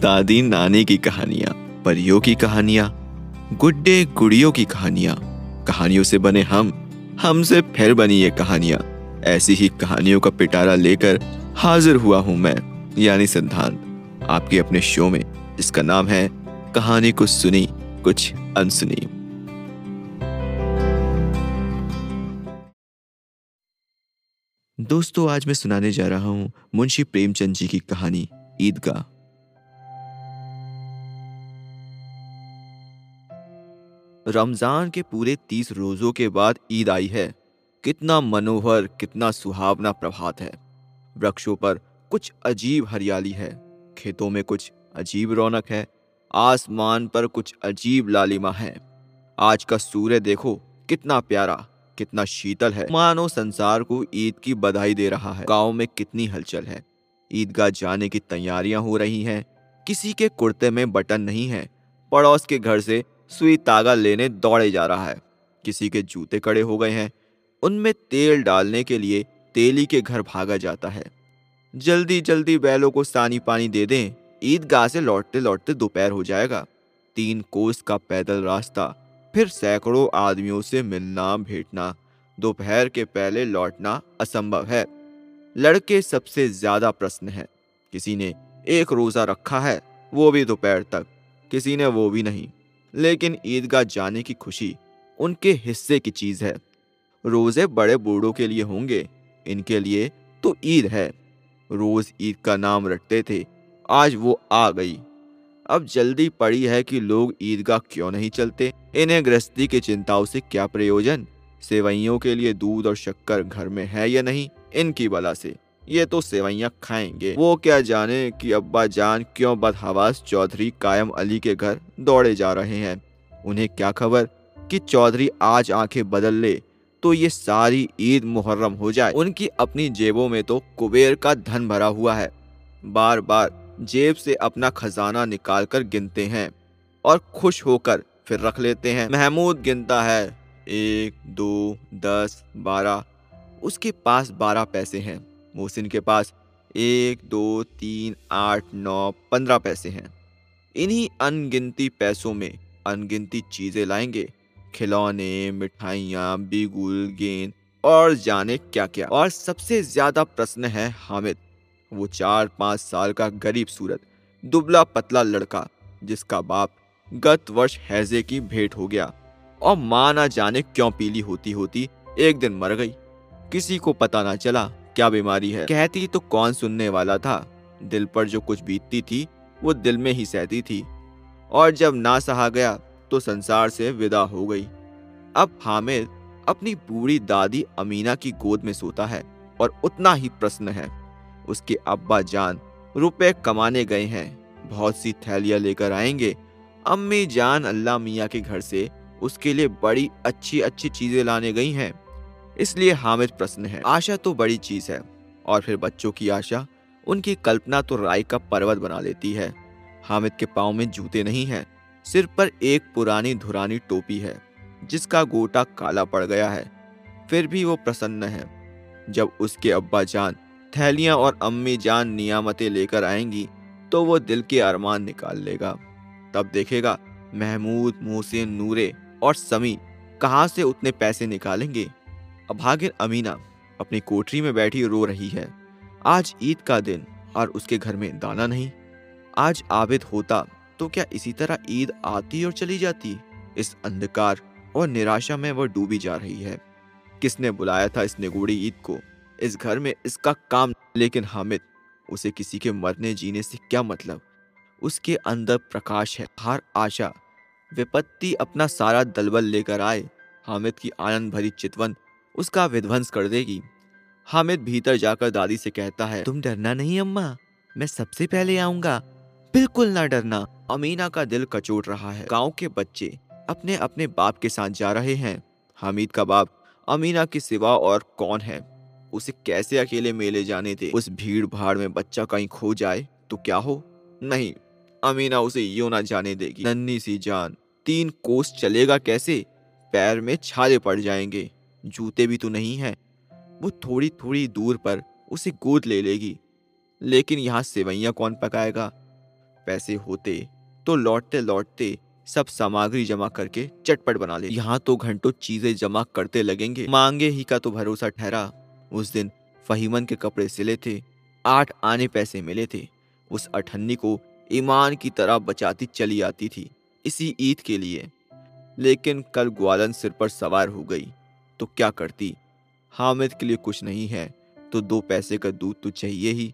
दादी नानी की कहानियाँ, परियों की कहानियाँ, गुड्डे गुड़ियों की कहानियाँ। कहानियों से बने हम, हमसे फिर बनी ये कहानियाँ। ऐसी ही कहानियों का पिटारा लेकर हाजिर हुआ हूँ मैं, यानी सिद्धांत, आपके अपने शो में। जिसका नाम है कहानी कुछ सुनी, कुछ अनसुनी। दोस्तों, आज मैं सुनाने जा रहा हूँ मुंशी प्रेमचंद जी की कहानी, ईदगाह। रमज़ान के पूरे तीस रोजों के बाद ईद आई है। कितना मनोहर, कितना सुहावना प्रभात है। वृक्षों पर कुछ अजीब हरियाली है। खेतों में कुछ अजीब रौनक है। आसमान पर कुछ अजीब लालिमा है। आज का सूर्य देखो, कितना प्यारा, कितना शीतल है। मानो संसार को ईद की बधाई दे रहा है। गाँव में कितनी हलचल है। ईदगाह जाने की तैयारियाँ हो रही हैं। किसी के कुर्ते में बटन नहीं है। पड़ोस के घर से सुई तागा लेने दौड़े जा रहा है। किसी के जूते कड़े हो गए हैं। उनमें तेल डालने के लिए तेली के घर भागा जाता है। जल्दी जल्दी बैलों को सानी पानी दे दें। ईदगाह से लौटते लौटते दोपहर हो जाएगा। तीन कोस का पैदल रास्ता, फिर सैकड़ों आदमियों से मिलना, भेटना। दोपहर के पहले लौटना असंभव है। लड़के सबसे ज़्यादा प्रश्न है। किसी ने एक रोजा रखा है, वो भी दोपहर तक। किसी ने वो भी नहीं। लेकिन ईदगाह जाने की खुशी उनके हिस्से की चीज़ है। रोज़े बड़े बूढ़ों के लिए होंगे, इनके लिए तो ईद है। रोज ईद का नाम रटते थे, आज वो आ गई। अब जल्दी पड़ी है कि लोग ईदगाह क्यों नहीं चलते? इन्हें गृहस्थी की चिंताओं से क्या प्रयोजन? सेवैयों के लिए दूध और शक्कर घर में है या नहीं? इनकी बला से। ये तो सेवैया खाएँगे। वो क्या जाने कि अब्बा जान क्यों बदहवास चौधरी कायम अली के घर दौड़े जा रहे हैं? उन्हें क्या खबर कि चौधरी आज आँखें बदल ले तो ये सारी ईद मुहर्रम हो जाए? उनकी अपनी जेबों में तो कुबेर का धन भरा हुआ है। बार बार जेब से अपना खजाना निकालकर गिनते हैं और खुश होकर फिर रख लेते हैं। महमूद गिनता है एक, दो, दस, बारह। उसके पास बारह पैसे हैं। मोहसिन के पास एक, दो, तीन, आठ, नौ, पंद्रह पैसे हैं। इन्हीं अनगिनती पैसों में अनगिनती चीज़ें लाएँगे। खिलौने, मिठाइयाँ, बिगुल, गेंद और जाने क्या क्या और सबसे ज़्यादा प्रश्न है हामिद। वो चार, पाँच साल का गरीब सूरत, दुबला पतला लड़का, जिसका बाप गत वर्ष हैजे की भेंट हो गया और माँ ना जाने क्यों पीली होती होती एक दिन मर गई। किसी को पता ना चला क्या बीमारी है? कहती तो कौन सुनने वाला था? दिल पर जो कुछ बीतती थी, वो दिल में ही सहती थी। और जब ना सहा गया तो संसार से विदा हो गई। अब हामिद अपनी बूढ़ी दादी अमीना की गोद में सोता है और उतना ही प्रश्न है। उसके अब्बा जान रुपए कमाने गए हैं। बहुत सी थैलियाँ लेकर आएँगे। अम्मी जान अल्लाह मियाँ के घर से उसके लिए बड़ी अच्छी अच्छी चीज़ें लाने गई हैं। इसलिए हामिद प्रश्न है। आशा तो बड़ी चीज़ है, और फिर बच्चों की आशा, उनकी कल्पना तो राय का पर्वत बना लेती है। हामिद के पाँव में जूते नहीं हैं, सिर पर एक पुरानी धुरानी टोपी है, जिसका गोटा काला पड़ गया है। फिर भी वो प्रसन्न है। जब उसके अब्बा जान, थैलियाँ और अम्मी जान नियामतें लेकर आएँगी तो वो दिल के अरमान निकाल लेगा। तब देखेगा, महमूद, मोहसिन, नूरे और समी कहाँ से उतने पैसे निकालेंगे? अभागिन अमीना अपनी कोठरी में बैठी रो रही है। आज ईद का दिन और उसके घर में दाना नहीं। आज आबिद होता तो क्या इसी तरह ईद आती और चली जाती? इस अंधकार और निराशा में वह डूबी जा रही है। किसने बुलाया था इस निगूढ़ी ईद को? इस घर में इसका काम लेकिन हामिद, उसे किसी के मरने जीने से क्या मतलब? उसके अंदर प्रकाश है, हर आशा। विपत्ति अपना सारा दलबल लेकर आए। हामिद की आनंद भरी चितवन उसका विध्वंस कर देगी। हामिद भीतर जाकर दादी से कहता है तुम डरना नहीं अम्मा मैं सबसे पहले आऊँगा। बिल्कुल ना डरना। अमीना का दिल कचोट रहा है। गाँव के बच्चे अपने अपने बाप के साथ जा रहे हैं। हामिद का बाप अमीना के सिवा और कौन है? उसे कैसे अकेले मेले जाने थे उस भीड़ भाड़ में बच्चा कहीं खो जाए तो क्या हो? नहीं अमीना उसे यो ना जाने देगी। नन्नी सी जान तीन कोस चलेगा कैसे? पैर में छाले पड़ जाएँगे। जूते भी तो नहीं है। वो थोड़ी थोड़ी दूर पर उसे गोद ले लेगी। लेकिन यहाँ सेवैया कौन पकाएगा? पैसे होते तो लौटते लौटते सब सामग्री जमा करके चटपट बना ले यहाँ तो घंटों चीज़ें जमा करते लगेंगे। मांगे ही का तो भरोसा ठहरा। उस दिन फहीमन के कपड़े सिले थे। आठ आने पैसे मिले थे। उस अठन्नी को ईमान की तरह बचाती चली आती थी। इसी ईद के लिए। लेकिन कल ग्वालन सिर पर सवार हो गई। तो क्या करती? हामिद के लिए कुछ नहीं है तो दो पैसे का दूध तो चाहिए ही।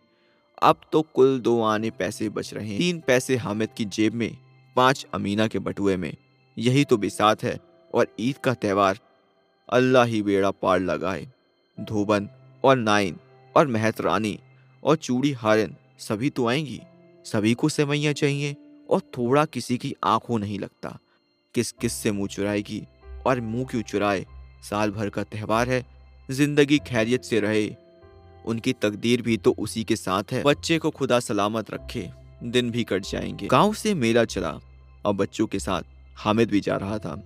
अब तो कुल दो आने पैसे बच रहे हैं। तीन पैसे हामिद की जेब में, पाँच अमीना के बटुए में। यही तो बिसात है, और ईद का त्यौहार। अल्लाह ही बेड़ा पार लगाए। धोबन, और नाइन, और महत रानी और चूड़ी हारन, सभी तो आएँगी। सभी को सेवैया चाहिए, और थोड़ा किसी की आँखों नहीं लगता। किस किस से मुँह चुराएगी, और मुँह क्यों चुराए? साल भर का त्यौहार है, ज़िंदगी खैरियत से रहे। उनकी तकदीर भी तो उसी के साथ है। बच्चे को खुदा सलामत रखे, दिन भी कट जाएँगे। गाँव से मेला चला, और बच्चों के साथ हामिद भी जा रहा था।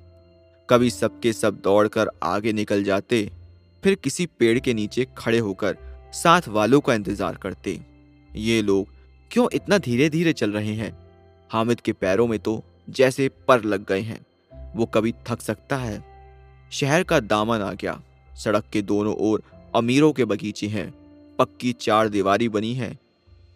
कभी सबके सब दौड़कर आगे निकल जाते, फिर किसी पेड़ के नीचे खड़े होकर साथ वालों का इंतज़ार करते। ये लोग क्यों इतना धीरे धीरे चल रहे हैं? हामिद के पैरों में तो जैसे पर लग गए हैं। वो कभी थक सकता है शहर का दामन आ गया। सड़क के दोनों ओर अमीरों के बगीचे हैं। पक्की चार दीवारी बनी है।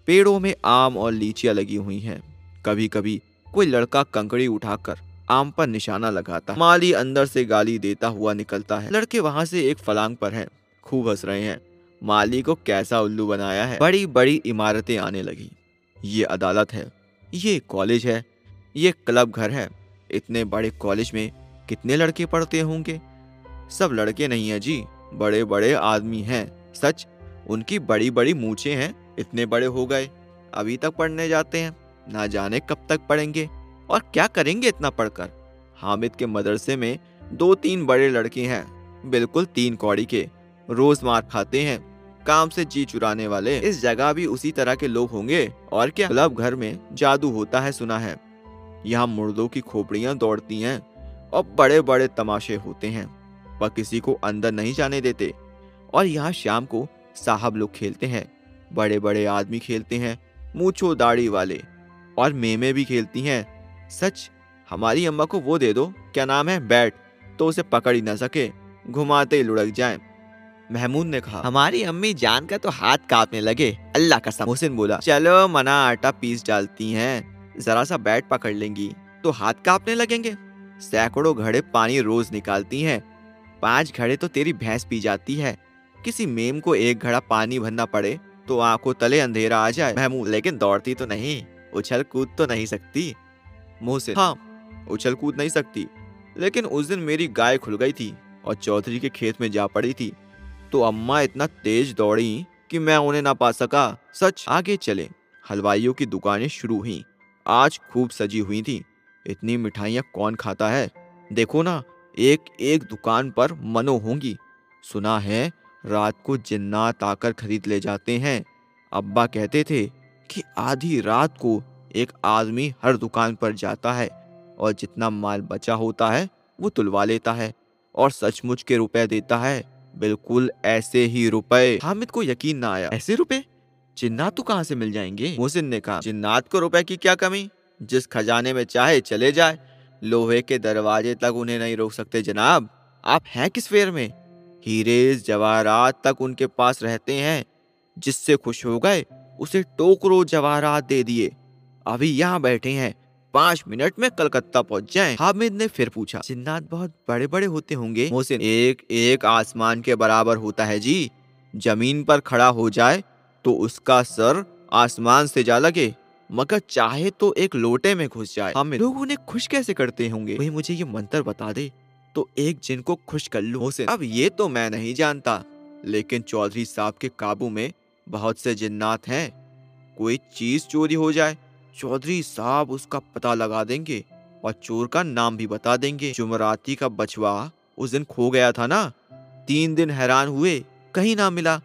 पेड़ों में आम और लीचियाँ लगी हुई हैं। कभी कभी कोई लड़का कंकड़ी उठाकर आम पर निशाना लगाता माली अंदर से गाली देता हुआ निकलता है। लड़के वहाँ से एक फलांग पर हैं। खूब हंस रहे हैं। माली को कैसा उल्लू बनाया है। बड़ी बड़ी इमारतें आने लगी। ये अदालत है। ये कॉलेज है। ये क्लब घर है। इतने बड़े कॉलेज में कितने लड़के पढ़ते होंगे? सब लड़के नहीं है जी बड़े बड़े आदमी हैं, सच? उनकी बड़ी बड़ी मूछे हैं, इतने बड़े हो गए। अभी तक पढ़ने जाते हैं, ना जाने कब तक पढ़ेंगे, और क्या करेंगे इतना पढ़कर? हामिद के मदरसे में दो तीन बड़े लड़के हैं, बिल्कुल तीन कौड़ी के, रोज मार खाते हैं, काम से जी चुराने वाले। इस जगह भी उसी तरह के लोग होंगे, और क्या? क्लब घर में जादू होता है सुना है। यहाँ मुर्दों की खोपड़ियाँ दौड़ती हैं और बड़े बड़े तमाशे होते हैं। पर किसी को अंदर नहीं जाने देते। और यहाँ शाम को साहब लोग खेलते हैं। बड़े बड़े आदमी खेलते हैं मूछो दाढ़ी वाले। और मेमे भी खेलती हैं। सच हमारी अम्मा को वो दे दो। क्या नाम है? बैट तो उसे पकड़ ही ना सके। घुमाते ही लुढ़क जाए। महमूद ने कहा हमारी अम्मी जान का तो हाथ कांपने लगे। अल्लाह का मोहसिन बोला चलो मना आटा पीस डालती हैं। जरा सा बैट पकड़ लेंगी तो हाथ कांपने लगेंगे। सैकड़ों घड़े पानी रोज निकालती हैं। पाँच घड़े तो तेरी भैंस पी जाती है। किसी मेम को एक घड़ा पानी भरना पड़े तो आँखों तले अंधेरा आ जाए। महमूद लेकिन दौड़ती तो नहीं। उछल कूद तो नहीं सकती। मुँह से हाँ उछल कूद नहीं सकती। लेकिन उस दिन मेरी गाय खुल गई थी और चौधरी के खेत में जा पड़ी थी। तो अम्मा इतना तेज दौड़ी कि मैं उन्हें ना पा सका। सच, आगे चले। हलवाइयों की दुकानें शुरू हुई। आज खूब सजी हुई थी। इतनी मिठाइयाँ कौन खाता है? देखो ना एक एक दुकान पर मनो होंगी। सुना है, रात को जिन्नात आकर खरीद ले जाते हैं। अब्बा कहते थे कि आधी रात को एक आदमी हर दुकान पर जाता है और जितना माल बचा होता है, वो तुलवा लेता है और सचमुच के रुपए देता है। बिल्कुल ऐसे ही रुपए। हामिद को यकीन ना आया। ऐसे रुपए? जिन्नात तो कहाँ से मिल जाएँगे? मोहसिन ने कहा, जिन्नात को रुपए की क्या कमी? जिस खजाने में चाहे चले जाए। लोहे के दरवाजे तक उन्हें नहीं रोक सकते, जनाब। आप हैं किस फेर में? हीरे जवाहरात तक उनके पास रहते हैं। जिससे खुश हो गए, उसे टोकरो जवाहरात दे दिए। अभी यहाँ बैठे हैं। पाँच मिनट में कलकत्ता पहुँच जाएँ। हामिद ने फिर पूछा, जिन्नात बहुत बड़े बड़े होते होंगे? मोहसिन, एक एक आसमान के बराबर होता है जी। ज़मीन पर खड़ा हो जाए तो उसका सर आसमान से जा लगे। मगर चाहे तो एक लोटे में घुस जाए। हामिद लोग उन्हें खुश कैसे करते होंगे? वही मुझे ये मंत्र बता दे। तो एक जिन को खुश कर लू मोहसिन अब ये तो मैं नहीं जानता, लेकिन चौधरी साहब के काबू में बहुत से जिन्नात हैं। कोई चीज़ चोरी हो जाए, चौधरी साहब उसका पता लगा देंगे और चोर का नाम भी बता देंगे। जुमराती का बचवा उस दिन खो गया था ना? तीन दिन हैरान हुए, कहीं ना मिला।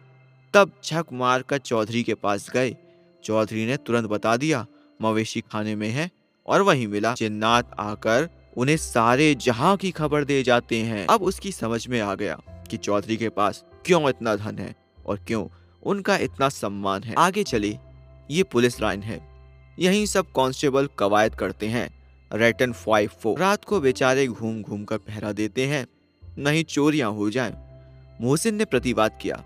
तब झक मार कर चौधरी के पास गए। चौधरी ने तुरंत बता दिया, मवेशी खाने में है और वहीं मिला जिन्नात आकर उन्हें सारे जहाँ की खबर दे जाते हैं। अब उसकी समझ में आ गया कि चौधरी के पास क्यों इतना धन है और क्यों उनका इतना सम्मान है। आगे चले ये पुलिस लाइन है। यही सब कांस्टेबल कवायद करते हैं। रेटन फाइव फोर। रात को बेचारे घूम घूम कर पहरा देते हैं। नहीं, चोरियाँ हो जाएँ। मोहसिन ने प्रतिवाद किया,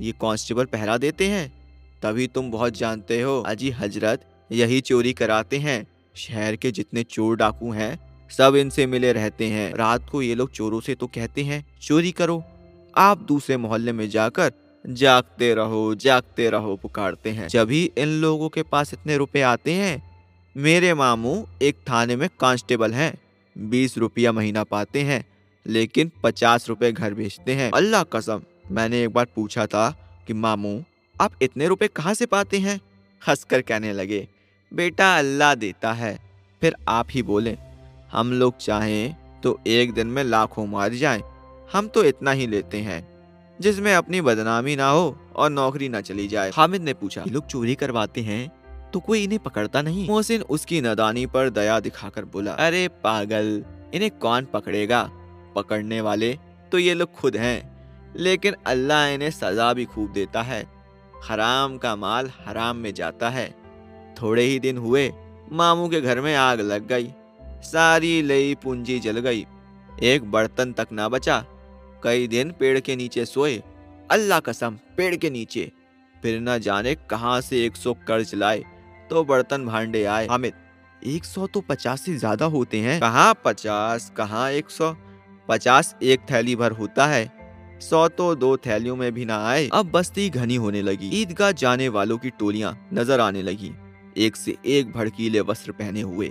ये कांस्टेबल पहरा देते हैं। तभी तुम बहुत जानते हो। अजी हज़रत, यही चोरी कराते हैं। शहर के जितने चोर डाकू हैं, सब इनसे मिले रहते हैं। रात को ये लोग चोरों से तो कहते हैं, चोरी करो। आप दूसरे मोहल्ले में जाकर जागते रहो जागते रहो, पुकारते हैं। जब ही इन लोगों के पास इतने रुपए आते हैं, मेरे मामू एक थाने में कांस्टेबल हैं। बीस रुपया महीना पाते हैं, लेकिन पचास रुपए घर भेजते हैं। अल्लाह कसम, मैंने एक बार पूछा था कि, मामू आप इतने रुपए कहाँ से पाते हैं? हंसकर कहने लगे, बेटा अल्लाह देता है। फिर आप ही बोले, हम लोग चाहें तो एक दिन में लाखों मार जाएँ। हम तो इतना ही लेते हैं, जिसमें अपनी बदनामी ना हो और नौकरी ना चली जाए। हामिद ने पूछा लोग चोरी करवाते हैं? तो कोई इन्हें पकड़ता नहीं? मोहसिन उसकी नदानी पर दया दिखाकर बोला, अरे पागल, इन्हें कौन पकड़ेगा? पकड़ने वाले तो ये लोग खुद हैं, लेकिन अल्लाह इन्हें सजा भी खूब देता है। हराम का माल हराम में जाता है। थोड़े ही दिन हुए, मामू के घर में आग लग गई। सारी लई पूंजी जल गई। एक बर्तन तक ना बचा। कई दिन पेड़ के नीचे सोए। अल्लाह कसम, पेड़ के नीचे। फिर न जाने कहाँ से एक सौ कर्ज लाए तो बर्तन भांडे आए। हामिद, एक सौ तो पचास से ज़्यादा होते हैं। कहाँ पचास, कहाँ एक सौ? पचास एक थैली भर होता है। सौ तो दो थैलियों में भी ना आए। अब बस्ती घनी होने लगी। ईदगाह जाने वालों की टोलियाँ नज़र आने लगी। एक से एक भड़कीले वस्त्र पहने हुए।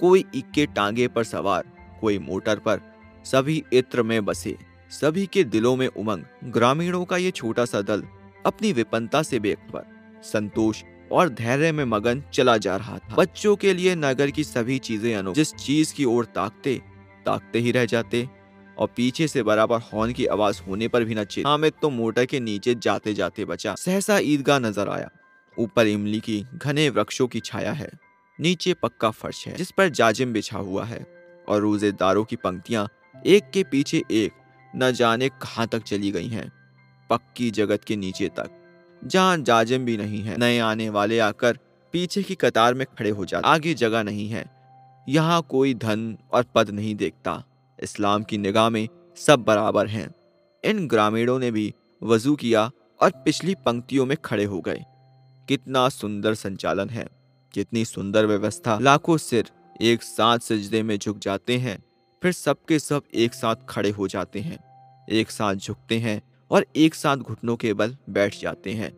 कोई इक्के टांगे पर सवार, कोई मोटर पर। सभी इत्र में बसे। सभी के दिलों में उमंग। ग्रामीणों का ये छोटा सा दल अपनी विपन्नता से बेखबर संतोष और धैर्य में मगन चला जा रहा था। बच्चों के लिए नगर की सभी चीज़ें अनु जिस चीज़ की ओर ताकते ताकते ही रह जाते। और पीछे से बराबर हॉर्न की आवाज़ होने पर भी न चित। हामिद तो मोटर के नीचे जाते जाते बचा। सहसा ईदगाह नज़र आया। ऊपर इमली की घने वृक्षों की छाया है। नीचे पक्का फर्श है, जिस पर जाजिम बिछा हुआ है और रोजेदारों की पंक्तियाँ एक के पीछे एक न जाने कहाँ तक चली गई हैं। पक्की जगत के नीचे तक। जहाँ जाजिम भी नहीं है, नए आने वाले आकर पीछे की कतार में खड़े हो जाते। आगे जगह नहीं है। यहाँ कोई धन और पद नहीं देखता। इस्लाम की निगाह में सब बराबर हैं। इन ग्रामीणों ने भी वज़ू किया और पिछली पंक्तियों में खड़े हो गए। कितना सुंदर संचालन है, कितनी सुंदर व्यवस्था। लाखों सिर एक साथ सजदे में झुक जाते हैं, फिर सबके सब एक साथ खड़े हो जाते हैं। एक साथ झुकते हैं और एक साथ घुटनों के बल बैठ जाते हैं।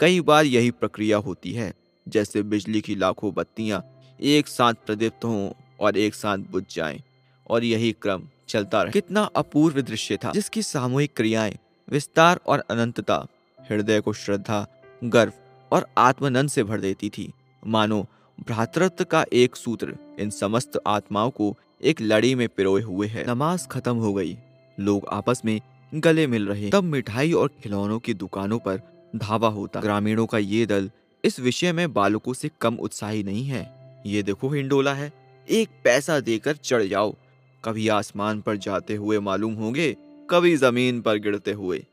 कई बार यही प्रक्रिया होती है, जैसे बिजली की लाखों बत्तियाँ एक साथ प्रदीप्त हों और एक साथ बुझ जाएँ। और यही क्रम चलता रहे। कितना अपूर्व दृश्य था, जिसकी सामूहिक क्रियाएँ, विस्तार और अनंतता, हृदय को श्रद्धा, गर्व और आत्मनंद से भर देती थी। मानो, भ्रातृत्व का एक सूत्र इन समस्त आत्माओं को एक लड़ी में पिरोए हुए है। नमाज़ खत्म हो गई। लोग आपस में गले मिल रहे। तब मिठाई और खिलौनों की दुकानों पर धावा होता। ग्रामीणों का ये दल इस विषय में बालकों से कम उत्साही नहीं है। ये देखो हिंडोला है। एक पैसा देकर चढ़ जाओ। कभी आसमान पर जाते हुए मालूम होंगे, कभी ज़मीन पर गिरते हुए।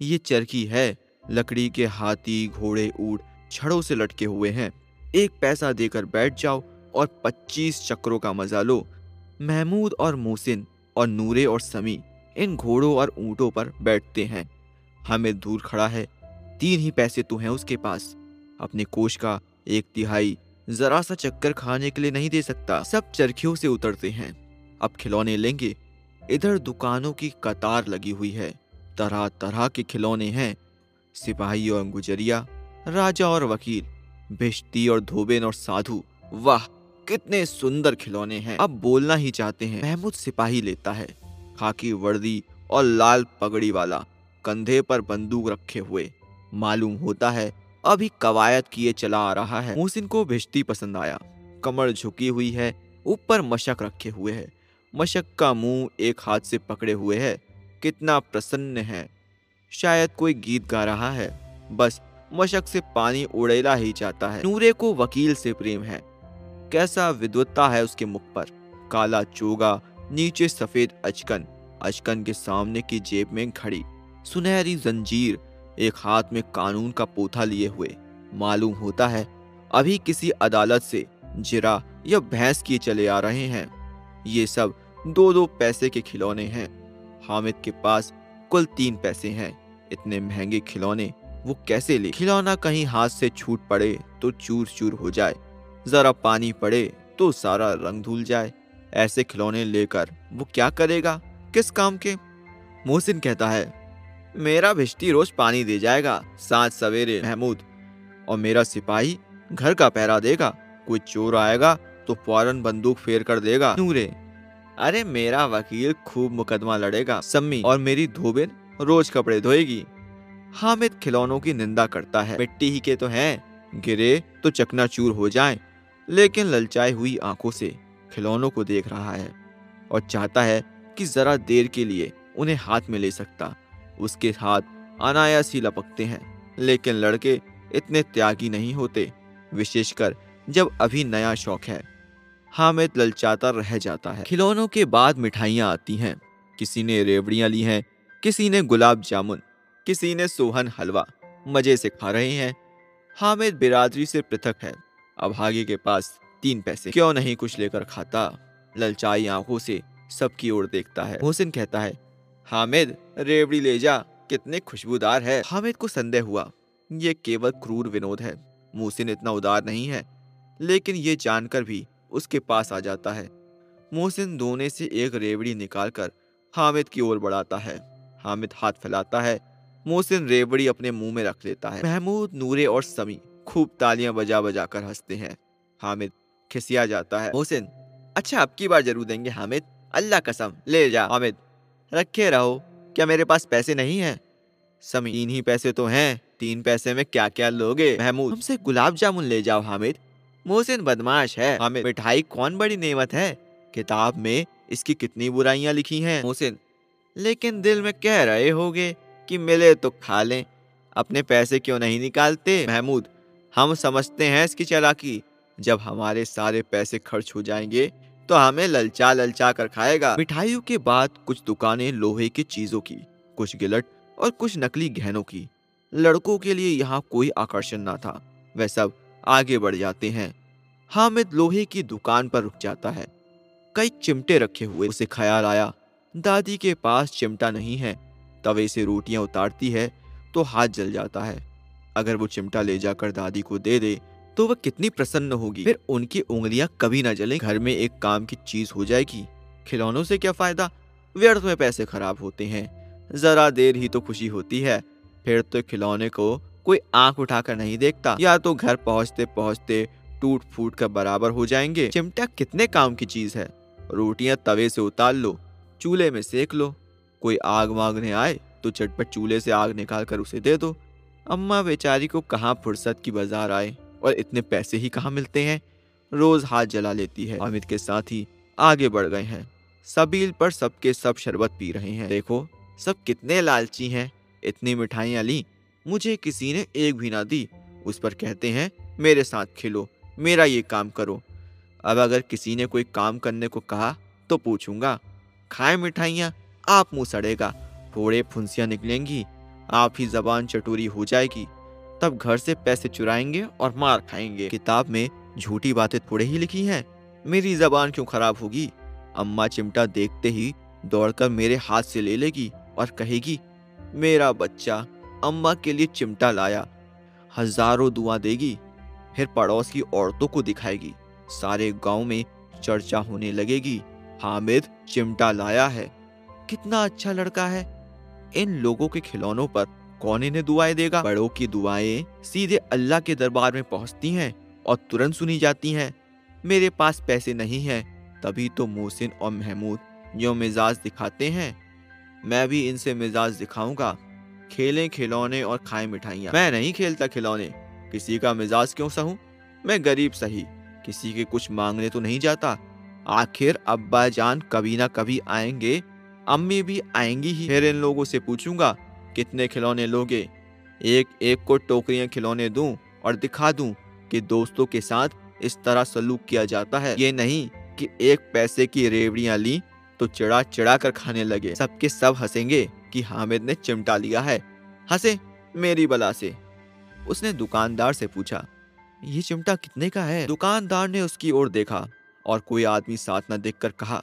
ये चरखी है, लकड़ी के हाथी, घोड़े, ऊट छड़ों से लटके हुए हैं। एक पैसा देकर बैठ जाओ और पच्चीस चक्रों का मज़ा लो। महमूद और मोहसिन और नूरे और समी इन घोड़ों और ऊंटों पर बैठते हैं। हमें दूर खड़ा है। तीन ही पैसे तो हैं उसके पास। अपने कोष का एक तिहाई जरा सा चक्कर खाने के लिए नहीं दे सकता। सब चरखियों से उतरते हैं। अब खिलौने लेंगे। इधर दुकानों की कतार लगी हुई है। तरह तरह के खिलौने हैं। सिपाही और गुजरिया राजा और वकील भिश्ती और धोबेन और साधु। वाह, कितने सुंदर खिलौने हैं। अब बोलना ही चाहते हैं, महमूद सिपाही लेता है। खाकी वर्दी और लाल पगड़ी वाला, कंधे पर बंदूक रखे हुए। मालूम होता है, अभी कवायद किए चला आ रहा है। मोहसिन को भिश्ती पसंद आया। कमर झुकी हुई है, ऊपर मशक रखे हुए है। मशक का मुँह एक हाथ से पकड़े हुए है। कितना प्रसन्न है। शायद कोई गीत गा रहा है। बस मशक से पानी उड़ेला ही जाता है। नूरे को वकील से प्रेम है। कैसा विद्वत्ता है उसके मुख पर। काला चोगा, नीचे सफ़ेद अचकन। अचकन के सामने की जेब में घड़ी। सुनहरी जंजीर, एक हाथ में कानून का पोथा लिए हुए। मालूम होता है, अभी किसी अदालत से जिरा या भैंस किए चले आ रहे हैं। ये सब दो दो पैसे के खिलौने हैं। हामिद के पास कुल तीन पैसे हैं। इतने महँगे खिलौने वो कैसे ले? खिलौना कहीं हाथ से छूट पड़े तो चूर चूर हो जाए। जरा पानी पड़े तो सारा रंग धुल जाए। ऐसे खिलौने लेकर वो क्या करेगा? किस काम के? मोहसिन कहता है, मेरा भिश्ती रोज पानी दे जाएगा सात सवेरे महमूद। और मेरा सिपाही घर का पहरा देगा। कोई चोर आएगा तो फ़ौरन बंदूक फेर कर देगा। नूरे अरे मेरा वकील खूब मुकदमा लड़ेगा, सम्मी, और मेरी धोबिन रोज कपड़े धोएगी। हामिद खिलौनों की निंदा करता है। मिट्टी ही के तो हैं। गिरे तो चकनाचूर हो जाए, लेकिन ललचाई हुई आँखों से खिलौनों को देख रहा है और चाहता है कि जरा देर के लिए उन्हें हाथ में ले सकता। उसके हाथ अनायास ही लपकते हैं, लेकिन लड़के इतने त्यागी नहीं होते, विशेषकर जब अभी नया शौक है। हामिद ललचाता रह जाता है। खिलौनों के बाद मिठाइयाँ आती हैं। किसी ने रेवड़ियाँ ली हैं, किसी ने गुलाब जामुन, किसी ने सोहन हलवा। मज़े से खा रहे हैं। हामिद बिरादरी से पृथक है। अभागे के पास तीन पैसे। क्यों नहीं कुछ लेकर खाता? ललचाई आँखों से सबकी ओर देखता है। मोहसिन कहता है हामिद रेवड़ी ले जा। कितने खुशबूदार है। हामिद को संदेह हुआ, ये केवल क्रूर विनोद है। मोहसिन इतना उदार नहीं है। लेकिन ये जानकर भी उसके पास आ जाता है। मोहसिन दोने से एक रेवड़ी निकालकर हामिद की ओर बढ़ाता है। हामिद हाथ फैलाता है। मोहसिन रेवड़ी अपने मुँह में रख लेता है। महमूद, नूरे और समी खूब तालियाँ बजा बजा कर हँसते हैं। हामिद खिसिया जाता है। मोहसिन अच्छा अब की बार ज़रूर देंगे हामिद। अल्लाह कसम, ले जा हामिद। रखे रहो। क्या मेरे पास पैसे नहीं है? समी, तीन ही पैसे तो हैं। तीन पैसे में क्या क्या लोगे? महमूद, हमसे गुलाब जामुन ले जाओ हामिद। मोहसिन बदमाश है। हमें मिठाई कौन बड़ी नेमत है? किताब में इसकी कितनी बुराइयाँ लिखी हैं? मोहसिन। लेकिन दिल में कह रहे होगे कि मिले तो खा लें। अपने पैसे क्यों नहीं निकालते? महमूद हम समझते हैं इसकी चालाकी। जब हमारे सारे पैसे खर्च हो जाएँगे तो हमें ललचा ललचा कर खाएगा। मिठाइयों के बाद कुछ दुकानें लोहे की चीज़ों की कुछ गिलट और कुछ नकली गहनों की। लड़कों के लिए यहाँ कोई आकर्षण ना था। वह सब आगे बढ़ जाते हैं। हामिद लोहे की दुकान पर रुक जाता है। कई चिमटे रखे हुए, उसे ख्याल आया, दादी के पास चिमटा नहीं है, तवे से रोटियाँ उतारती है तो हाथ जल जाता है। अगर वो चिमटा ले जाकर दादी को दे दे तो वह कितनी प्रसन्न होगी। फिर उनकी उंगलियाँ कभी ना जलें, घर में एक काम की चीज़ हो जाएगी। खिलौनों से क्या फ़ायदा? व्यर्थ में पैसे खराब होते हैं। जरा देर ही तो खुशी होती है, फिर तो खिलौने को कोई आँख उठाकर नहीं देखता। या तो घर पहुँचते पहुँचते टूट फूट कर बराबर हो जाएँगे। चिमटा कितने काम की चीज़ है। रोटियाँ तवे से उतार लो, चूल्हे में सेक लो। कोई आग मांगने आए तो चटपट चूल्हे से आग निकाल कर उसे दे दो। अम्मा बेचारी को कहाँ फुर्सत की बाज़ार आए, और इतने पैसे ही कहाँ मिलते हैं? रोज हाथ जला लेती है। अमित के साथ ही आगे बढ़ गए हैं। सबील पर सबके सब शरबत पी रहे हैं। देखो, सब कितने लालची हैं। इतनी मिठाइयाँ ली मुझे किसी ने एक भी ना दी। उस पर कहते हैं, मेरे साथ खेलो, मेरा ये काम करो। अब अगर किसी ने कोई काम करने को कहा तो पूछूँगा, खाए मिठाइयाँ, आप मुँह सड़ेगा फोड़े फुंसियाँ निकलेंगी, आप ही जबान चटूरी हो जाएगी। तब घर से पैसे चुराएँगे और मार खाएँगे। किताब में झूठी बातें थोड़े ही लिखी हैं, मेरी जबान क्यों खराब होगी? अम्मा चिमटा देखते ही दौड़कर मेरे हाथ से ले लेगी और कहेगी, मेरा बच्चा अम्मा के लिए चिमटा लाया। हज़ारों दुआ देगी, फिर पड़ोस की औरतों को दिखाएगी। सारे गाँव में चर्चा होने लगेगी। हामिद चिमटा लाया है। कितना अच्छा लड़का है। इन लोगों के खिलौनों पर कौन इन्हें दुआएँ देगा? बड़ों की दुआएँ सीधे अल्लाह के दरबार में पहुँचती हैं और तुरंत सुनी जाती हैं, मेरे पास पैसे नहीं हैं। तभी तो मोहसिन और महमूद जो मिजाज दिखाते हैं। मैं भी इनसे मिजाज दिखाऊँगा। खेलें खिलौने और खाएँ मिठाइयाँ। मैं नहीं खेलता खिलौने। किसी का मिजाज क्यों सहूं? मैं गरीब सही। किसी के कुछ मांगने तो नहीं जाता। आखिर अब्बा जान कभी ना कभी आएँगे। अम्मी भी आएँगी ही। फिर इन लोगों से पूछूँगा, कितने खिलौने लोगे? एक एक को टोकरियाँ खिलौने दूँ और दिखा दूँ कि दोस्तों के साथ इस तरह सलूक किया जाता है। ये नहीं कि एक पैसे की रेवड़ियाँ ली तो चिड़ा चिड़ा कर खाने लगे। सबके सब हंसेंगे। कि हामिद ने चिमटा लिया है। हंसे, मेरी बला से। उसने दुकानदार से पूछा, ये चिमटा कितने का है? दुकानदार ने उसकी ओर देखा और कोई आदमी साथ न देखकर कहा,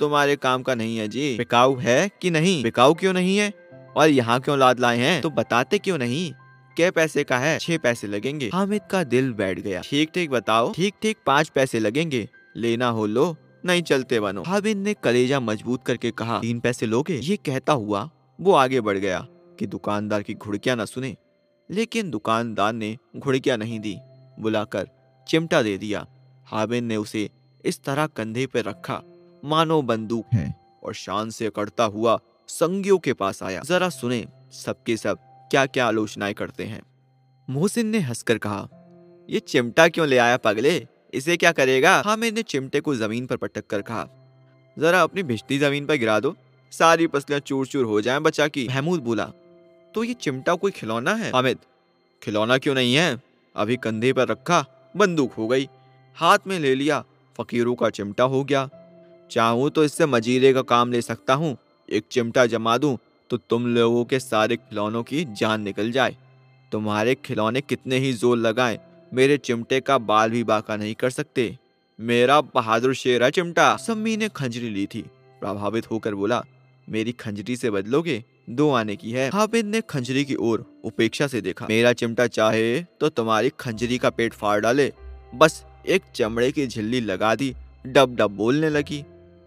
तुम्हारे काम का नहीं है जी। बिकाऊ है कि नहीं? बिकाऊ क्यों नहीं है? और यहाँ क्यों लाद लाए हैं? तो बताते क्यों नहीं? क्या पैसे का है? छह पैसे लगेंगे हामिद का दिल बैठ गया। ठीक ठीक, बताओ। ठीक ठीक, पाँच पैसे लगेंगे। लेना हो लो, नहीं चलते बनो हामिद ने कलेजा मज़बूत करके कहा, तीन पैसे लोगे? ये कहता हुआ वो आगे बढ़ गया कि दुकानदार की घुड़कियाँ न सुने, लेकिन दुकानदार ने घुड़कियाँ नहीं दी, बुलाकर चिमटा दे दिया। हामिद ने उसे इस तरह कंधे पर रखा, मानो बंदूक है, और शान से अकड़ता हुआ संगियों के पास आया। जरा सुने सबके सब क्या क्या आलोचनाएँ करते हैं। मोहसिन ने हंसकर कहा, ये चिमटा क्यों ले आया पगले? इसे क्या करेगा? हामिद ने चिमटे को ज़मीन पर पटक कर कहा, जरा अपनी भिश्ती ज़मीन पर गिरा दो। सारी पसलियाँ चूर चूर हो जाएँ, बच्चा की। महमूद बोला तो ये चिमटा कोई खिलौना है? हामिद, खिलौना क्यों नहीं है? अभी कंधे पर रखा, बंदूक हो गई। हाथ में ले लिया, फकीरों का चिमटा हो गया। चाहूँ तो इससे मजीरे का काम ले सकता हूँ। एक चिमटा जमा दूँ तो तुम लोगों के सारे खिलौनों की जान निकल जाए। तुम्हारे खिलौने कितने ही ज़ोर लगाए, मेरे चिमटे का बाल भी बाका नहीं कर सकते। मेरा बहादुर शेर है चिमटा। सम्मी ने खंजरी ली थी। प्रभावित होकर बोला मेरी खंजरी से बदलोगे? दो आने की है। हाफिज ने खंजरी की ओर उपेक्षा से देखा। मेरा चिमटा चाहे तो तुम्हारी खंजरी का पेट फाड़ डाले। बस एक चमड़े की झिल्ली लगा दी। डब डब बोलने लगी।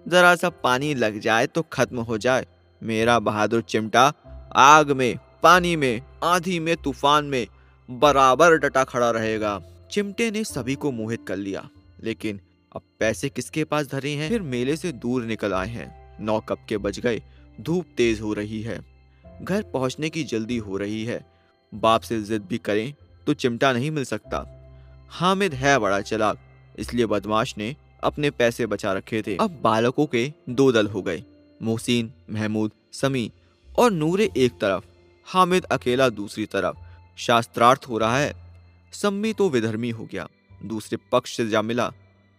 जरा सा पानी लग जाए तो खत्म हो जाए। मेरा बहादुर चिमटा आग में, पानी में, आंधी में, तूफ़ान में बराबर डटा खड़ा रहेगा। चिमटे ने सभी को मोहित कर लिया। लेकिन अब पैसे किसके पास धरे हैं? फिर मेले से दूर निकल आए हैं। नौ कप के बज गए। धूप तेज हो रही है। घर पहुँचने की जल्दी हो रही है। बाप से जिद भी करें तो चिमटा नहीं मिल सकता। हामिद है बड़ा चलाक, इसलिए बदमाश ने अपने पैसे बचा रखे थे। अब बालकों के दो दल हो गए, मोहसिन, महमूद, समी और नूरे एक तरफ़, हामिद अकेला दूसरी तरफ़। शास्त्रार्थ हो रहा है। सम्मी तो विधर्मी हो गया, दूसरे पक्ष से जा मिला,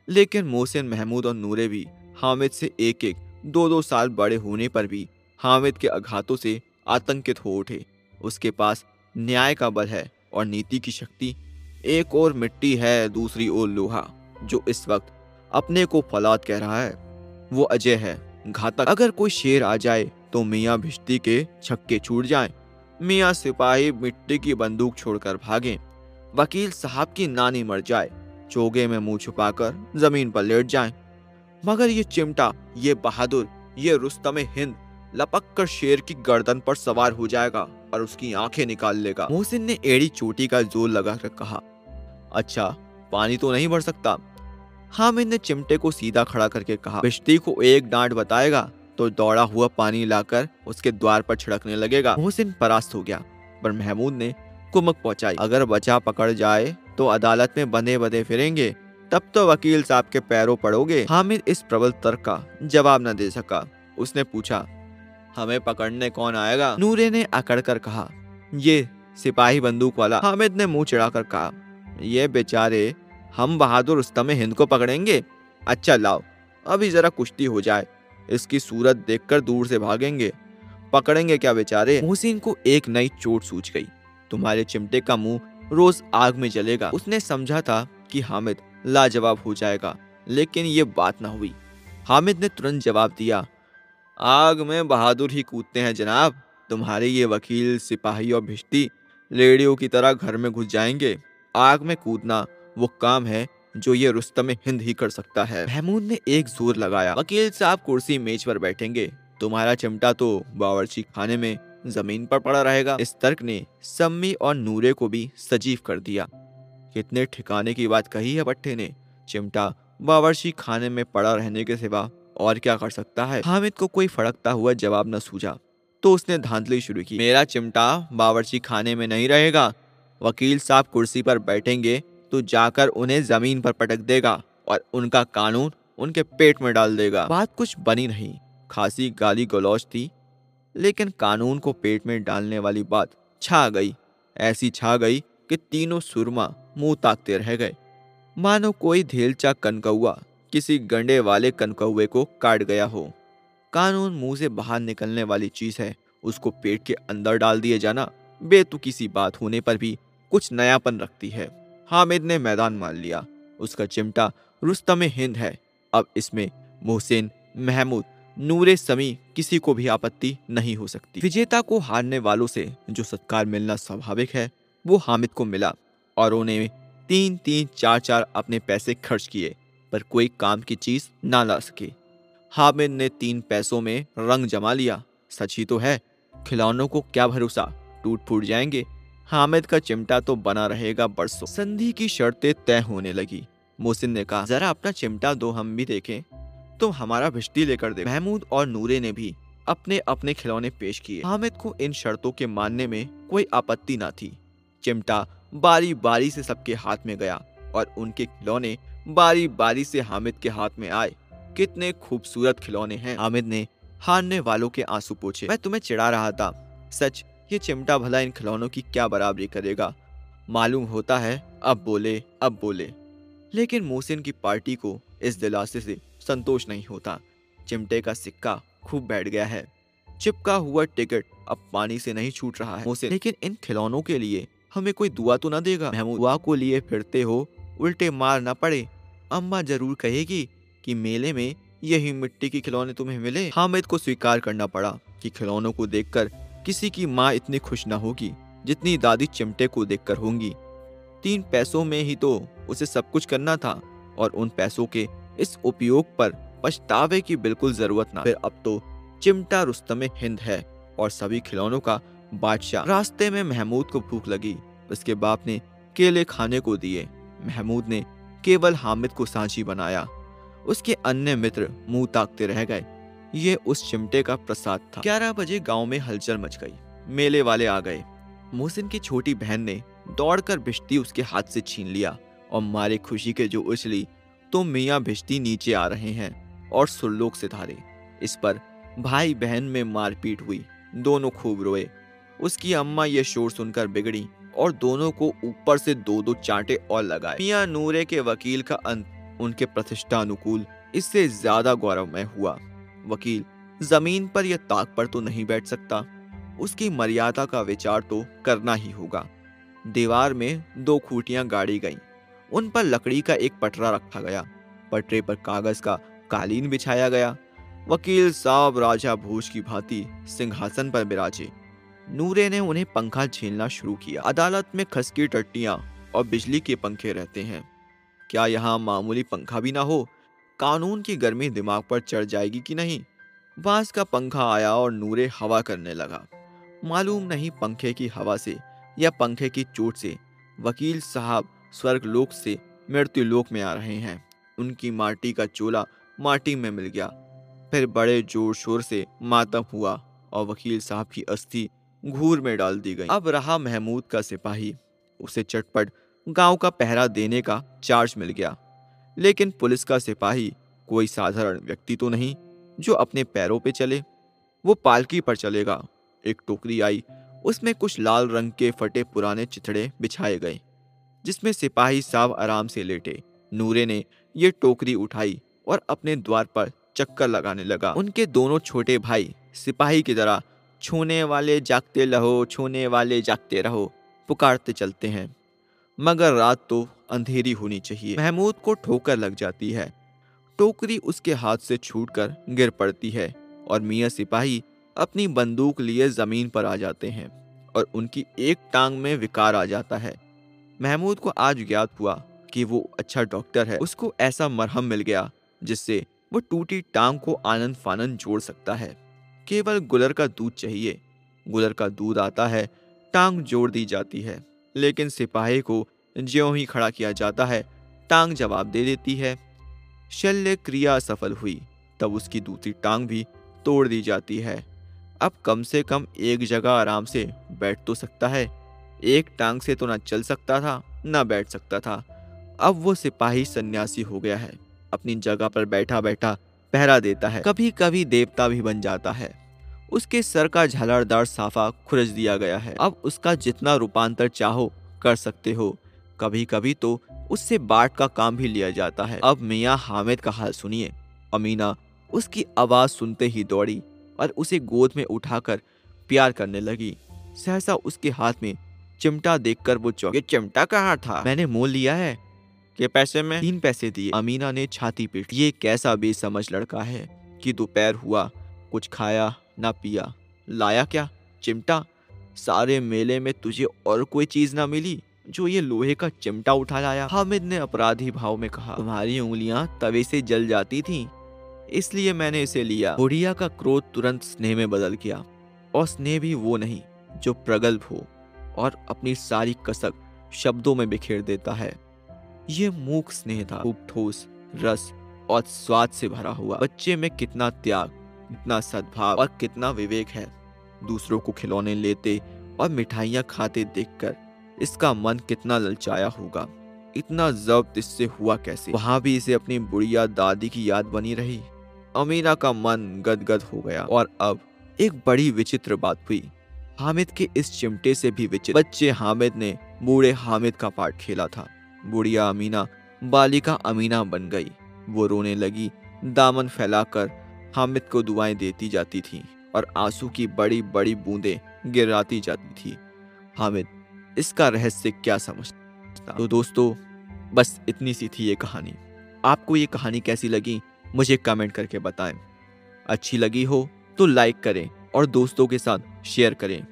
लेकिन मोहसिन, महमूद और नूरे भी हामिद से एक एक दो दो साल बड़े होने पर भी हामिद के आघातों से आतंकित हो उठे उसके पास न्याय का बल है और नीति की शक्ति एक और मिट्टी है, दूसरी ओर लोहा, जो इस वक्त अपने को फलाद कह रहा है वो अजय है, घातक अगर कोई शेर आ जाए तो मियाँ भिश्ती के छक्के छूट जाएँ। मियाँ सिपाही मिट्टी की बंदूक छोड़कर भागे वकील साहब की नानी मर जाए, चोगे में मुँह छुपाकर ज़मीन पर लेट जाएँ। मगर ये चिमटा, ये बहादुर, ये रुस्तम हिंद, लपक कर शेर की गर्दन पर सवार हो जाएगा और उसकी आँखें निकाल लेगा। मोहसिन ने एड़ी चोटी का ज़ोर लगाकर कहा अच्छा पानी तो नहीं भर सकता। हामिद ने चिमटे को सीधा खड़ा करके कहा, बिश्ती को एक डांट बताएगा तो दौड़ा हुआ पानी लाकर उसके द्वार पर छिड़कने लगेगा। मोहसिन परास्त हो गया, पर महमूद ने कुमक पहुंचाई, अगर बचा पकड़ जाए तो अदालत में बंधे बंधे फिरेंगे तब तो वकील साहब के पैरों पड़ोगे। हामिद इस प्रबल तर्क का जवाब न दे सका। उसने पूछा, हमें पकड़ने कौन आएगा? नूरे ने अकड़ कर कहा, ये सिपाही बंदूक वाला। हामिद ने मुँह चिढ़ाकर कहा, ये बेचारे, हम बहादुर उस्तम हिंद को पकड़ेंगे? अच्छा लाओ, अभी जरा कुश्ती हो जाए। इसकी सूरत देखकर दूर से भागेंगे। पकड़ेंगे क्या बेचारे? मोहसिन को एक नई चोट सूझ गई। तुम्हारे चिमटे का मुँह रोज आग में जलेगा। उसने समझा था कि हामिद लाजवाब हो जाएगा, लेकिन ये बात ना हुई। हामिद ने तुरंत जवाब दिया, आग में बहादुर ही कूदते हैं जनाब। तुम्हारे ये वकील, सिपाही और भिश्ती लेडियों की तरह घर में घुस जाएँगे। आग में कूदना वो काम है जो ये रुस्तम हिंद ही कर सकता है। महमूद ने एक ज़ोर लगाया, वकील साहब कुर्सी मेज पर बैठेंगे। तुम्हारा चिमटा तो बावर्ची खाने में ज़मीन पर पड़ा रहेगा। इस तर्क ने सम्मी और नूरे को भी सजीव कर दिया। कितने ठिकाने की बात कही है पट्टे ने। चिमटा, बावर्ची खाने में पड़ा रहने के सिवा और क्या कर सकता है? हामिद को कोई फड़कता हुआ जवाब न सूझा तो उसने धांधली शुरू की। मेरा चिमटा बावर्ची खाने में नहीं रहेगा। वकील साहब कुर्सी पर बैठेंगे तो जाकर उन्हें ज़मीन पर पटक देगा और उनका कानून उनके पेट में डाल देगा। बात कुछ बनी नहीं, खासी गाली गलौज थी, लेकिन कानून को पेट में डालने वाली बात छा गई, ऐसी छा गई कि तीनों सुरमा मुँह ताकते रह गए। मानो कोई धेलचा कनकौआ किसी गंडे वाले कनकौए को काट गया हो। कानून मुँह से बाहर निकलने वाली चीज़ है, उसको पेट के अंदर डाल दिए जाना बेतुकी सी बात होने पर भी कुछ नयापन रखती है। हामिद ने मैदान मान लिया। उसका चिमटा रुस्तम हिंद है। अब इसमें मोहसिन, महमूद, नूरे समी किसी को भी आपत्ति नहीं हो सकती। विजेता को हारने वालों से जो सत्कार मिलना स्वाभाविक है वो हामिद को मिला और उन्हें तीन तीन चार चार अपने पैसे खर्च किए, पर कोई काम की चीज़ ना ला सके। हामिद ने तीन पैसों में रंग जमा लिया। सच ही तो है, खिलौनों को क्या भरोसा? टूट फूट जाएँगे। हामिद का चिमटा तो बना रहेगा बरसों। संधि की शर्तें तय होने लगी। मोहसिन ने कहा, जरा अपना चिमटा दो, हम भी देखें। तुम हमारा भिश्ती लेकर दे महमूद और नूरे ने भी अपने अपने खिलौने पेश किए। हामिद को इन शर्तों के मानने में कोई आपत्ति ना थी। चिमटा बारी बारी से सबके हाथ में गया और उनके खिलौने बारी बारी से हामिद के हाथ में आए। कितने खूबसूरत खिलौने हैं। हामिद ने हारने वालों के आँसू पूछे। मैं तुम्हें चिढ़ा रहा था। सच, ये चिमटा भला इन खिलौनों की क्या बराबरी करेगा? मालूम होता है, अब बोले अब बोले। लेकिन मोहसिन की पार्टी को इस दिलासे से संतोष नहीं होता। चिमटे का सिक्का खूब बैठ गया है। चिपका हुआ टिकट अब पानी से नहीं छूट रहा है। मोहसिन, लेकिन इन खिलौनों के लिए हमें कोई दुआ तो ना देगा? महमूद दुआ को लिए फिरते हो, उल्टे मार ना पड़े। अम्मा ज़रूर कहेगी कि मेले में यही मिट्टी के खिलौने तुम्हें मिले। हामिद को स्वीकार करना पड़ा कि खिलौनों को देखकर किसी की माँ इतनी खुश न होगी, जितनी दादी चिमटे को देखकर होंगी। तीन पैसों में ही तो उसे सब कुछ करना था और उन पैसों के इस उपयोग पर पछतावे की बिल्कुल ज़रूरत ना। फिर अब तो चिमटा रुस्तम हिंद है और सभी खिलौनों का बादशाह रास्ते में महमूद को भूख लगी। उसके बाप ने केले खाने को दिए। महमूद ने केवल हामिद को सांची बनाया। उसके अन्य मित्र मुँह ताकते रह गए। ये उस चिमटे का प्रसाद था। ग्यारह बजे गाँव में हलचल मच गई। मेले वाले आ गए। मोहसिन की छोटी बहन ने दौड़कर भिश्ती उसके हाथ से छीन लिया और मारे खुशी के जो उछली तो मियाँ भिश्ती नीचे आ रहे हैं और सुरलोक सितारे इस पर भाई बहन में मारपीट हुई। दोनों खूब रोए। उसकी अम्मा ये शोर सुनकर बिगड़ी और दोनों को ऊपर से दो दो चांटे और लगाए। मियाँ नूरे के वकील का अंत उनके प्रतिष्ठा अनुकूल इससे ज़्यादा गौरवमय हुआ। वकील, ज़मीन पर यह ताक पर तो नहीं बैठ सकता। उसकी मर्यादा का विचार तो करना ही होगा। दीवार में दो खूटियाँ गाड़ी गईं। उन पर लकड़ी का एक पटरा रखा गया। पटरे पर कागज़ का कालीन बिछाया गया। वकील साहब राजा भोज की भांति सिंहासन पर बिराजे नूरे ने उन्हें पंखा झेलना शुरू किया। अदालत में खसकी टट्टियाँ और बिजली के पंखे रहते हैं। क्या यहाँ मामूली पंखा भी ना हो? कानून की गर्मी दिमाग पर चढ़ जाएगी कि नहीं? बाँस का पंखा आया और नूरे हवा करने लगा। मालूम नहीं पंखे की हवा से या पंखे की चोट से, वकील साहब स्वर्ग लोक से मृत्यु लोक में आ रहे हैं। उनकी माटी का चोला माटी में मिल गया। फिर बड़े ज़ोर शोर से मातम हुआ और वकील साहब की अस्थि घूर में डाल दी गई। अब रहा महमूद का सिपाही। उसे चटपट, गाँव का पहरा देने का चार्ज मिल गया। लेकिन पुलिस का सिपाही कोई साधारण व्यक्ति तो नहीं, जो अपने पैरों पे चले। वो पालकी पर चलेगा। एक टोकरी आई। उसमें कुछ लाल रंग के फटे पुराने चिथड़े बिछाए गए, जिसमें सिपाही साहब आराम से लेटे। नूरे ने ये टोकरी उठाई और अपने द्वार पर चक्कर लगाने लगा। उनके दोनों छोटे भाई सिपाही की तरह छूने वाले जागते रहो, छूने वाले जागते रहो, पुकारते चलते हैं। मगर रात तो अंधेरी होनी चाहिए। महमूद को ठोकर लग जाती है। टोकरी उसके हाथ से छूटकर गिर पड़ती है और मियाँ सिपाही अपनी बंदूक लिए ज़मीन पर आ जाते हैं और उनकी एक टांग में विकार आ जाता है। महमूद को आज ज्ञात हुआ कि वो अच्छा डॉक्टर है। उसको ऐसा मरहम मिल गया जिससे वो टूटी टांग को आनंद फानंद जोड़ सकता है। केवल गुलर का दूध चाहिए। गुलर का दूध आता है, टांग जोड़ दी जाती है, लेकिन सिपाही को ज्यों ही खड़ा किया जाता है, टांग जवाब दे देती है। शल्य क्रिया सफल हुई, तब उसकी दूसरी टांग भी तोड़ दी जाती है। अब कम से कम एक जगह आराम से बैठ तो सकता है। एक टांग से तो ना चल सकता था, ना बैठ सकता था। अब वो सिपाही सन्यासी हो गया है। अपनी जगह पर बैठा बैठा पहरा देता है। कभी कभी देवता भी बन जाता है। उसके सर का झालरदार साफा खुरज दिया गया है। अब उसका जितना रूपांतर चाहो कर सकते हो। कभी कभी तो उससे बाट का काम भी लिया जाता है। अब मियाँ हामिद का हाल सुनिए। अमीना, उसकी आवाज़ सुनते ही दौड़ी और उसे गोद में उठाकर प्यार करने लगी। सहसा उसके हाथ में चिमटा देखकर वो चौंक, चिमटा कहाँ था? मैंने मोल लिया है। के पैसे में? तीन पैसे दिए। अमीना ने छाती पीट ये कैसा बेसमझ लड़का है कि दोपहर हुआ, कुछ खाया, ना पिया। लाया क्या? चिमटा? सारे मेले में तुझे और कोई चीज़ ना मिली जो ये लोहे का चिमटा उठा लाया? हामिद ने अपराधी भाव में कहा। तुम्हारी उंगलियाँ तवे से जल जाती थीं, इसलिए मैंने इसे लिया। बुढ़िया का क्रोध तुरंत स्नेह में बदल गया। और स्नेह भी वो नहीं, जो प्रगल्भ हो और अपनी सारी कसक शब्दों में बिखेर देता है। ये मूक स्नेह था। खूब ठोस, रस और स्वाद से भरा हुआ। बच्चे में कितना त्याग, कितना सद्भाव और कितना विवेक है। दूसरों को खिलौने लेते और मिठाइयाँ खाते देखकर इसका मन कितना ललचाया होगा। इतना जब्त इससे हुआ कैसे? वहाँ भी इसे अपनी बुढ़िया दादी की याद बनी रही। अमीना का मन गदगद हो गया और अब एक बड़ी विचित्र बात हुई। हामिद के इस चिमटे से भी विचित्र बच्चे हामिद ने बूढ़े हामिद का पार्ट खेला था। बुढ़िया अमीना, बालिका अमीना बन गई। वो रोने लगी, दामन फैलाकर हामिद को दुआएँ देती जाती थी और आँसू की बड़ी बड़ी बूंदें गिराती जाती थी। हामिद, इसका रहस्य क्या समझता? तो दोस्तों, बस इतनी सी थी ये कहानी। आपको ये कहानी कैसी लगी, मुझे कमेंट करके बताएँ। अच्छी लगी हो तो लाइक करें और दोस्तों के साथ शेयर करें।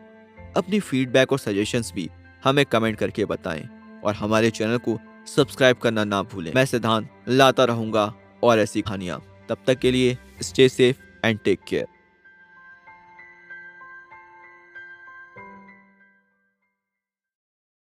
अपनी फीडबैक और सजेशंस भी हमें कमेंट करके बताएँ। और हमारे चैनल को सब्सक्राइब करना ना भूलें। मैं सिद्धांत, लाता रहूँगा और ऐसी कहानियाँ। तब तक के लिए stay safe and take care